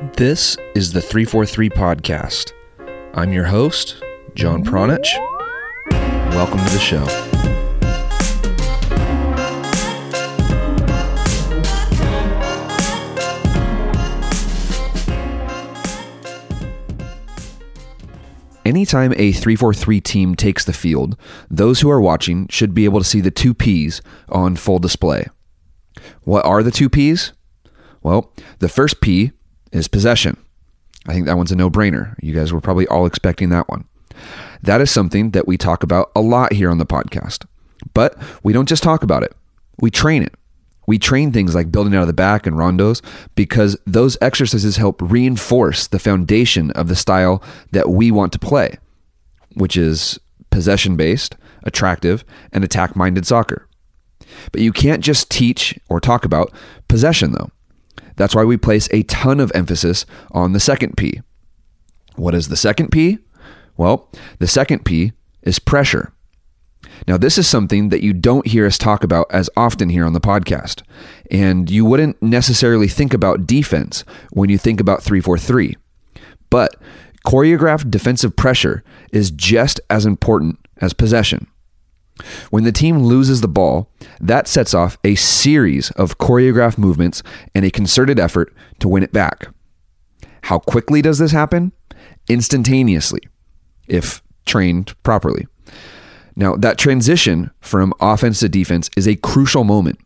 This is the 343 Podcast. I'm your host, John Pranjic. Welcome to the show. Anytime a 343 team takes the field, those who are watching should be able to see the two P's on full display. What are the two P's? Well, the first P is possession. I think that one's a no brainer. You guys were probably all expecting that one. That is something that we talk about a lot here on the podcast. But we don't just talk about it, we train it. We train things like building out of the back and rondos because those exercises help reinforce the foundation of the style that we want to play, which is possession based, attractive, and attack minded soccer. But you can't just teach or talk about possession, though. That's why we place a ton of emphasis on the second P. What is the second P? Well, the second P is pressure. Now, this is something that you don't hear us talk about as often here on the podcast. And you wouldn't necessarily think about defense when you think about 343. But choreographed defensive pressure is just as important as possession. When the team loses the ball, that sets off a series of choreographed movements and a concerted effort to win it back. How quickly does this happen? Instantaneously, if trained properly. Now, that transition from offense to defense is a crucial moment.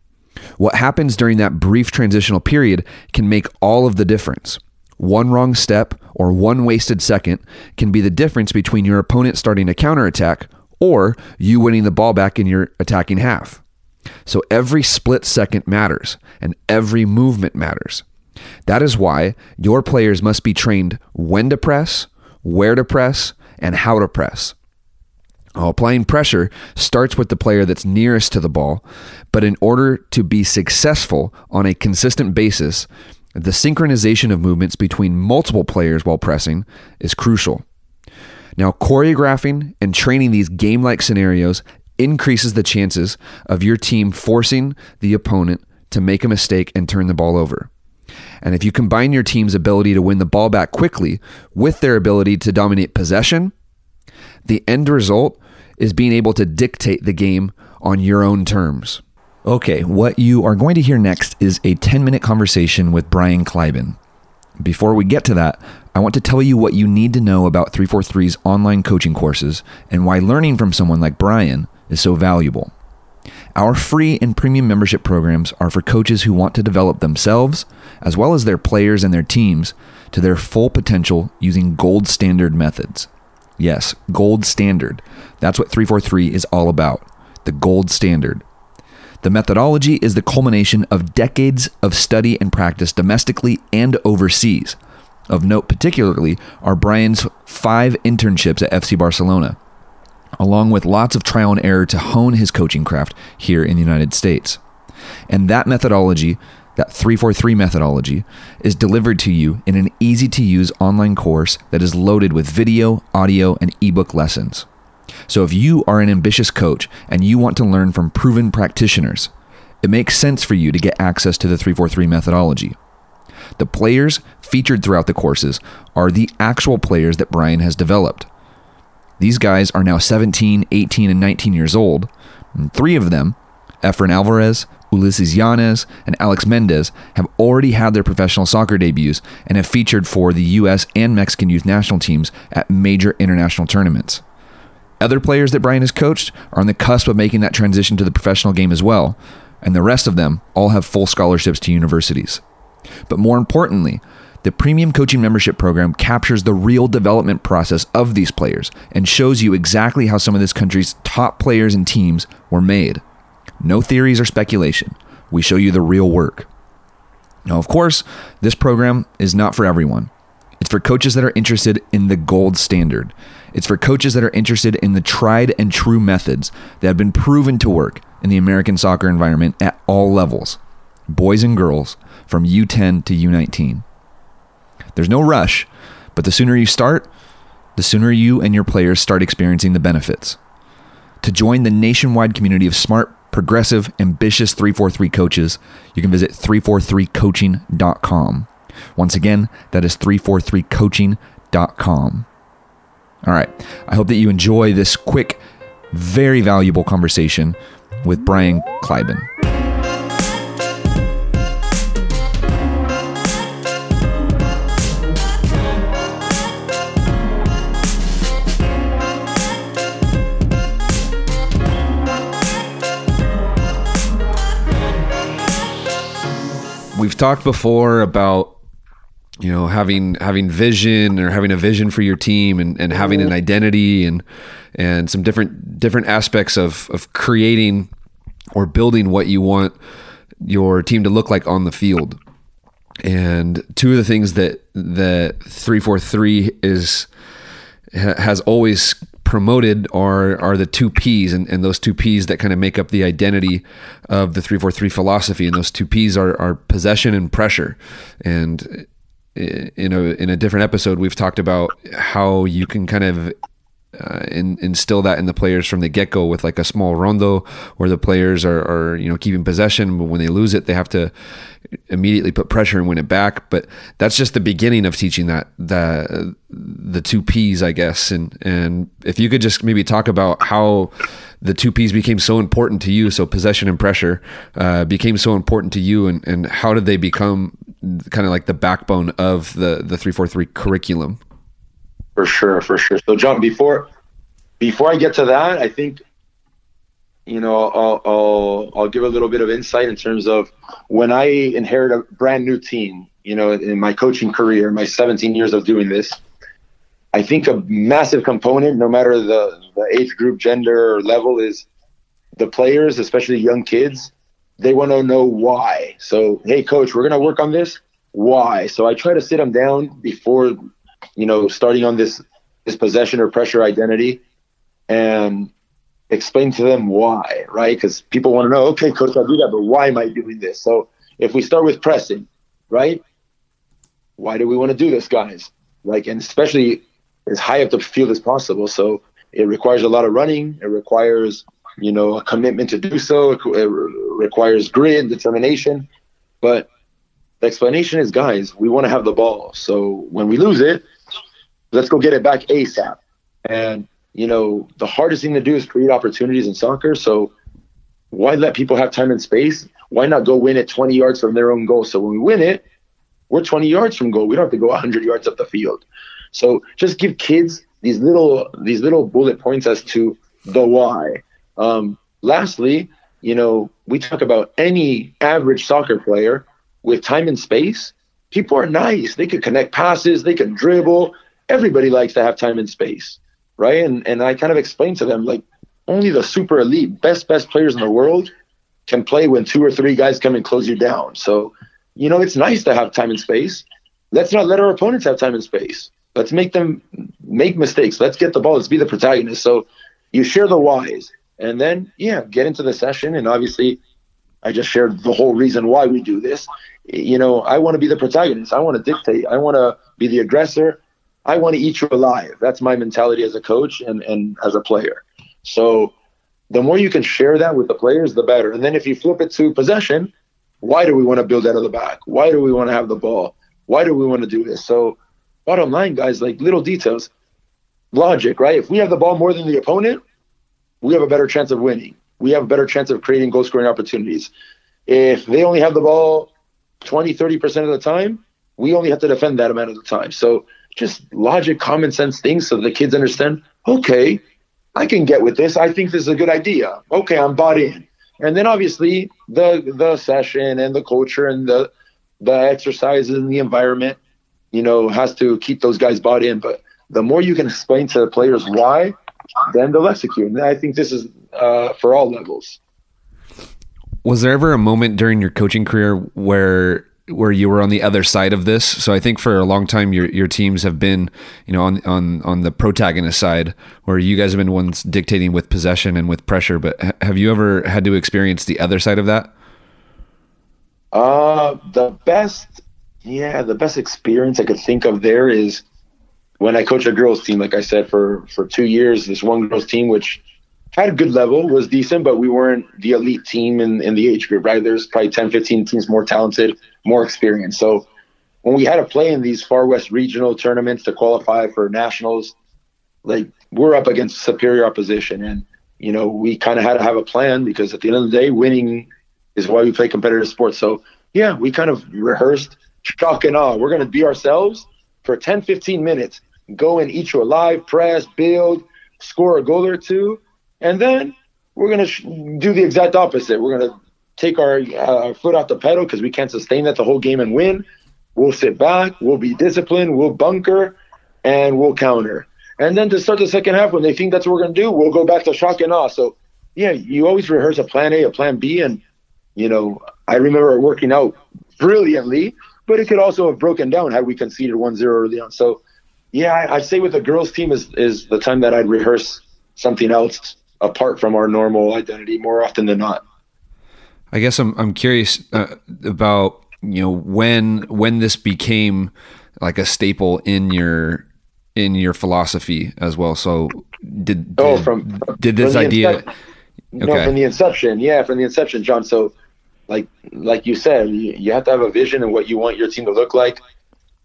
What happens during that brief transitional period can make all of the difference. One wrong step or one wasted second can be the difference between your opponent starting a counterattack or you winning the ball back in your attacking half. So every split second matters and every movement matters. That is why your players must be trained when to press, where to press, and how to press. Applying pressure starts with the player that's nearest to the ball, but in order to be successful on a consistent basis, the synchronization of movements between multiple players while pressing is crucial. Now, choreographing and training these game like scenarios increases the chances of your team forcing the opponent to make a mistake and turn the ball over. And if you combine your team's ability to win the ball back quickly with their ability to dominate possession, the end result is being able to dictate the game on your own terms. Okay, what you are going to hear next is a 10 minute conversation with Brian Kleiban. Before we get to that, I want to tell you what you need to know about 343's online coaching courses and why learning from someone like Brian is so valuable. Our free and premium membership programs are for coaches who want to develop themselves, as well as their players and their teams, to their full potential using gold standard methods. Yes, gold standard. That's what 343 is all about the gold standard. The methodology is the culmination of decades of study and practice domestically and overseas. Of note, particularly, are Brian's five internships at FC Barcelona, along with lots of trial and error to hone his coaching craft here in the United States. And that methodology, that 343 methodology, is delivered to you in an easy to use online course that is loaded with video, audio, and ebook lessons. So if you are an ambitious coach and you want to learn from proven practitioners, it makes sense for you to get access to the 343 methodology. The players featured throughout the courses are the actual players that Brian has developed. These guys are now 17, 18, and 19 years old. And three of them, Efrain Alvarez, Ulysses Llanez, and Alex Mendez, have already had their professional soccer debuts and have featured for the U.S. and Mexican youth national teams at major international tournaments. Other players that Brian has coached are on the cusp of making that transition to the professional game as well, and the rest of them all have full scholarships to universities. But more importantly, the premium coaching membership program captures the real development process of these players and shows you exactly how some of this country's top players and teams were made. No theories or speculation. We show you the real work. Now, of course, this program is not for everyone. It's for coaches that are interested in the gold standard. It's for coaches that are interested in the tried and true methods that have been proven to work in the American soccer environment at all levels boys and girls, from U10 to U19. There's no rush, but the sooner you start, the sooner you and your players start experiencing the benefits. To join the nationwide community of smart, progressive, ambitious 343 coaches, you can visit 343coaching.com. Once again, that is 343coaching.com. All right. I hope that you enjoy this quick, very valuable conversation with Brian Kleiban. We've talked before about you know having having vision or having a vision for your team and, and having an mm-hmm. identity and and some different different aspects of of creating or building what you want your team to look like on the field. And two of the things that that 343 is has always promoted are are the two P's and, and those two P's that kind of make up the identity of the 343 philosophy. And those two P's are, are possession and pressure. And in a in a different episode we've talked about how you can kind of uh, in, instill that in the players from the get go with like a small rondo where the players are, are, you know, keeping possession, but when they lose it, they have to immediately put pressure and win it back. But that's just the beginning of teaching that, the, the two P's, I guess. And, and if you could just maybe talk about how the two P's became so important to you. So possession and pressure, uh, became so important to you and, and how did they become kind of like the backbone of the, the 343 curriculum? For sure, for sure. So, John, before before I get to that, I think you know I'll, I'll I'll give a little bit of insight in terms of when I inherit a brand new team. You know, in my coaching career, my 17 years of doing this, I think a massive component, no matter the the age group, gender, or level, is the players, especially young kids. They want to know why. So, hey, coach, we're going to work on this. Why? So I try to sit them down before you know, starting on this this possession or pressure identity and explain to them why, right? Because people want to know, okay, coach, I'll do that, but why am I doing this? So if we start with pressing, right? Why do we want to do this, guys? Like, and especially as high up the field as possible. So it requires a lot of running. It requires, you know, a commitment to do so. It requires grit, determination. But the explanation is, guys, we want to have the ball. So when we lose it, let's go get it back ASAP. And, you know, the hardest thing to do is create opportunities in soccer. So why let people have time and space? Why not go win it 20 yards from their own goal? So when we win it, we're 20 yards from goal. We don't have to go 100 yards up the field. So just give kids these little these little bullet points as to the why. Um, lastly, you know, we talk about any average soccer player with time and space. People are nice. They could connect passes. They can dribble everybody likes to have time and space, right? And and I kind of explained to them like only the super elite, best best players in the world can play when two or three guys come and close you down. So, you know, it's nice to have time and space. Let's not let our opponents have time and space. Let's make them make mistakes. Let's get the ball. Let's be the protagonist. So you share the whys and then yeah, get into the session. And obviously I just shared the whole reason why we do this. You know, I want to be the protagonist. I want to dictate. I want to be the aggressor. I want to eat you alive. That's my mentality as a coach and, and as a player. So the more you can share that with the players, the better. And then if you flip it to possession, why do we want to build out of the back? Why do we want to have the ball? Why do we want to do this? So bottom line, guys, like little details, logic, right? If we have the ball more than the opponent, we have a better chance of winning. We have a better chance of creating goal scoring opportunities. If they only have the ball 20, 30% of the time, we only have to defend that amount of the time. So just logic, common sense things so the kids understand, okay, I can get with this. I think this is a good idea. Okay, I'm bought in. And then obviously the the session and the culture and the the exercises and the environment, you know, has to keep those guys bought in. But the more you can explain to the players why, then they'll execute. And I think this is uh, for all levels. Was there ever a moment during your coaching career where where you were on the other side of this. So I think for a long time your your teams have been, you know, on on on the protagonist side where you guys have been ones dictating with possession and with pressure, but have you ever had to experience the other side of that? Uh the best yeah, the best experience I could think of there is when I coach a girls team like I said for for 2 years this one girls team which had a good level, was decent, but we weren't the elite team in, in the age group, right? There's probably 10, 15 teams more talented, more experienced. So when we had to play in these far west regional tournaments to qualify for nationals, like we're up against superior opposition, and you know we kind of had to have a plan because at the end of the day, winning is why we play competitive sports. So yeah, we kind of rehearsed shock and awe. We're going to be ourselves for 10, 15 minutes, go and eat you alive, press, build, score a goal or two, and then we're going to sh- do the exact opposite. We're going to take our uh, foot off the pedal because we can't sustain that the whole game and win. We'll sit back, we'll be disciplined, we'll bunker, and we'll counter. And then to start the second half, when they think that's what we're going to do, we'll go back to shock and awe. So, yeah, you always rehearse a plan A, a plan B, and you know, I remember it working out brilliantly, but it could also have broken down had we conceded 1-0 early on. So, yeah, I, I'd say with the girls' team is is the time that I'd rehearse something else apart from our normal identity more often than not. I guess I'm I'm curious uh, about you know when when this became like a staple in your in your philosophy as well. So did, oh, did oh from did this from idea? Incep- no, from the inception, yeah, from the inception, John. So like like you said, you, you have to have a vision of what you want your team to look like.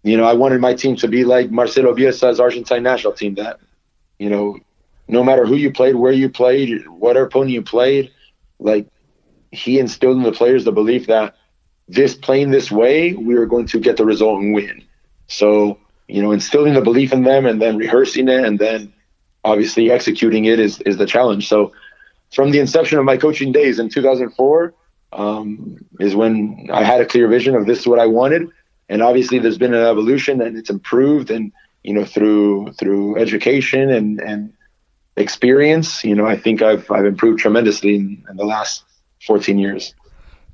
You know, I wanted my team to be like Marcelo Bielsa's Argentine national team. That you know, no matter who you played, where you played, whatever opponent you played, like he instilled in the players the belief that this playing this way, we were going to get the result and win. So, you know, instilling the belief in them and then rehearsing it and then obviously executing it is, is the challenge. So from the inception of my coaching days in 2004, um, is when I had a clear vision of this is what I wanted. And obviously there's been an evolution and it's improved and, you know, through, through education and, and experience, you know, I think I've, I've improved tremendously in, in the last 14 years.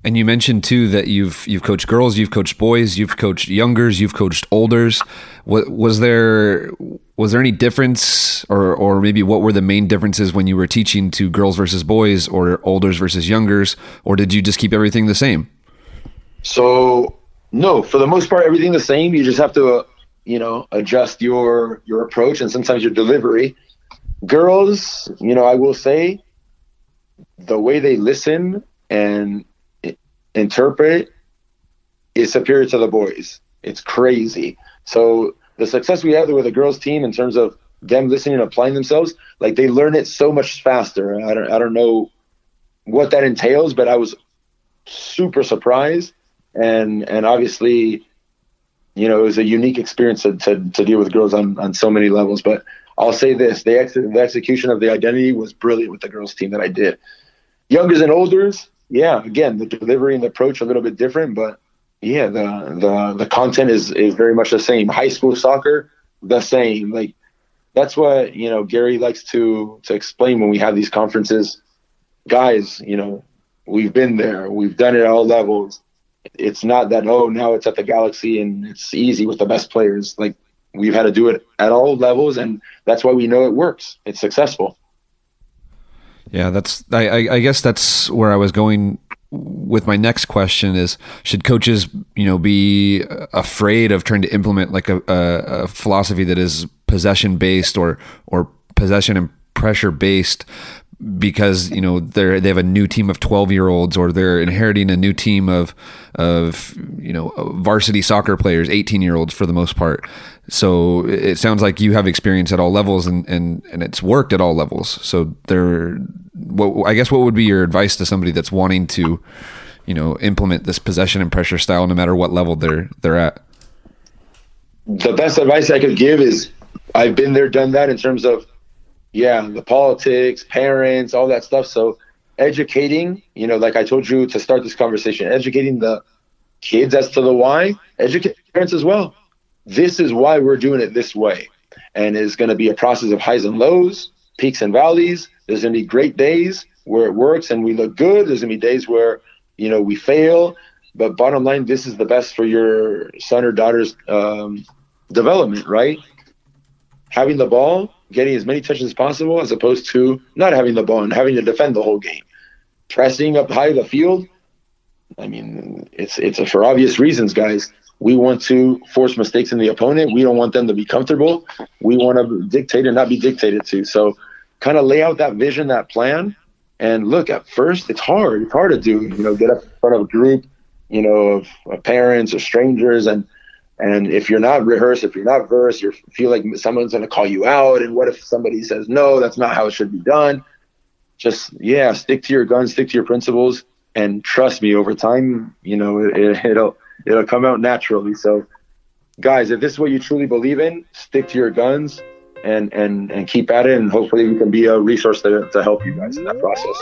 And you mentioned too that you've you've coached girls, you've coached boys, you've coached youngers, you've coached olders. What was there was there any difference, or or maybe what were the main differences when you were teaching to girls versus boys, or olders versus youngers, or did you just keep everything the same? So no, for the most part, everything the same. You just have to, uh, you know, adjust your your approach and sometimes your delivery. Girls, you know, I will say, the way they listen and interpret is superior to the boys. It's crazy. So the success we have with the girls team in terms of them listening and applying themselves, like they learn it so much faster. I don't I don't know what that entails, but I was super surprised and and obviously you know it was a unique experience to, to, to deal with girls on, on so many levels but i'll say this the, ex- the execution of the identity was brilliant with the girls team that i did youngers and olders yeah, again, the delivery and the approach a little bit different, but yeah, the the the content is is very much the same. High school soccer, the same. Like that's what you know Gary likes to to explain when we have these conferences. Guys, you know, we've been there, we've done it at all levels. It's not that oh now it's at the Galaxy and it's easy with the best players. Like we've had to do it at all levels, and that's why we know it works. It's successful. Yeah, that's. I, I, guess that's where I was going with my next question is should coaches you know be afraid of trying to implement like a, a, a philosophy that is possession based or or possession and pressure based because you know they're they have a new team of 12 year olds or they're inheriting a new team of of you know varsity soccer players 18 year olds for the most part. So it sounds like you have experience at all levels and and and it's worked at all levels. So there what I guess what would be your advice to somebody that's wanting to you know implement this possession and pressure style no matter what level they're they're at? The best advice I could give is I've been there done that in terms of yeah, the politics, parents, all that stuff. So educating, you know, like I told you to start this conversation, educating the kids as to the why, educate parents as well. This is why we're doing it this way. And it's going to be a process of highs and lows, peaks and valleys. There's going to be great days where it works and we look good. There's going to be days where, you know, we fail. But bottom line, this is the best for your son or daughter's um, development, right? Having the ball getting as many touches as possible as opposed to not having the ball and having to defend the whole game. Pressing up high the field, I mean, it's it's for obvious reasons, guys. We want to force mistakes in the opponent. We don't want them to be comfortable. We want to dictate and not be dictated to. So, kind of lay out that vision, that plan, and look. At first, it's hard. It's hard to do. You know, get up in front of a group, you know, of, of parents or strangers, and And if you're not rehearsed, if you're not versed, you feel like someone's going to call you out. And what if somebody says, no, that's not how it should be done? Just, yeah, stick to your guns, stick to your principles. And trust me, over time, you know, it, it'll, it'll come out naturally. So, guys, if this is what you truly believe in, stick to your guns and, and, and keep at it. And hopefully we can be a resource to, to help you guys in that process.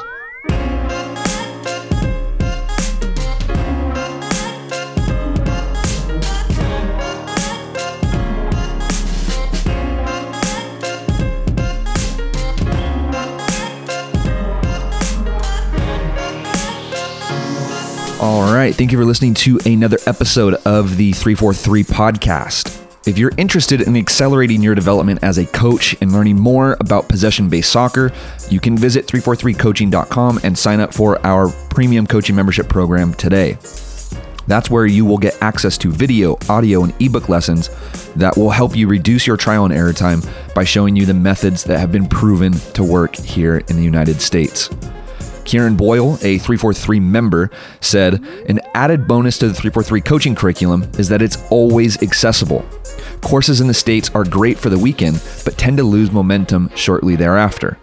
Right. Thank you for listening to another episode of the 343 podcast. If you're interested in accelerating your development as a coach and learning more about possession based soccer, you can visit 343coaching.com and sign up for our premium coaching membership program today. That's where you will get access to video, audio, and ebook lessons that will help you reduce your trial and error time by showing you the methods that have been proven to work here in the United States. Kieran Boyle, a 343 member, said an added bonus to the 343 coaching curriculum is that it's always accessible. Courses in the States are great for the weekend, but tend to lose momentum shortly thereafter.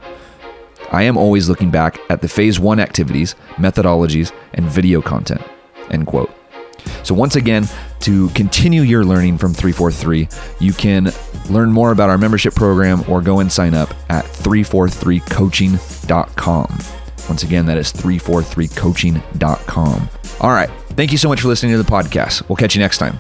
I am always looking back at the phase one activities, methodologies, and video content. End quote. So, once again, to continue your learning from 343, you can learn more about our membership program or go and sign up at 343coaching.com. Once again, that is 343coaching.com. All right. Thank you so much for listening to the podcast. We'll catch you next time.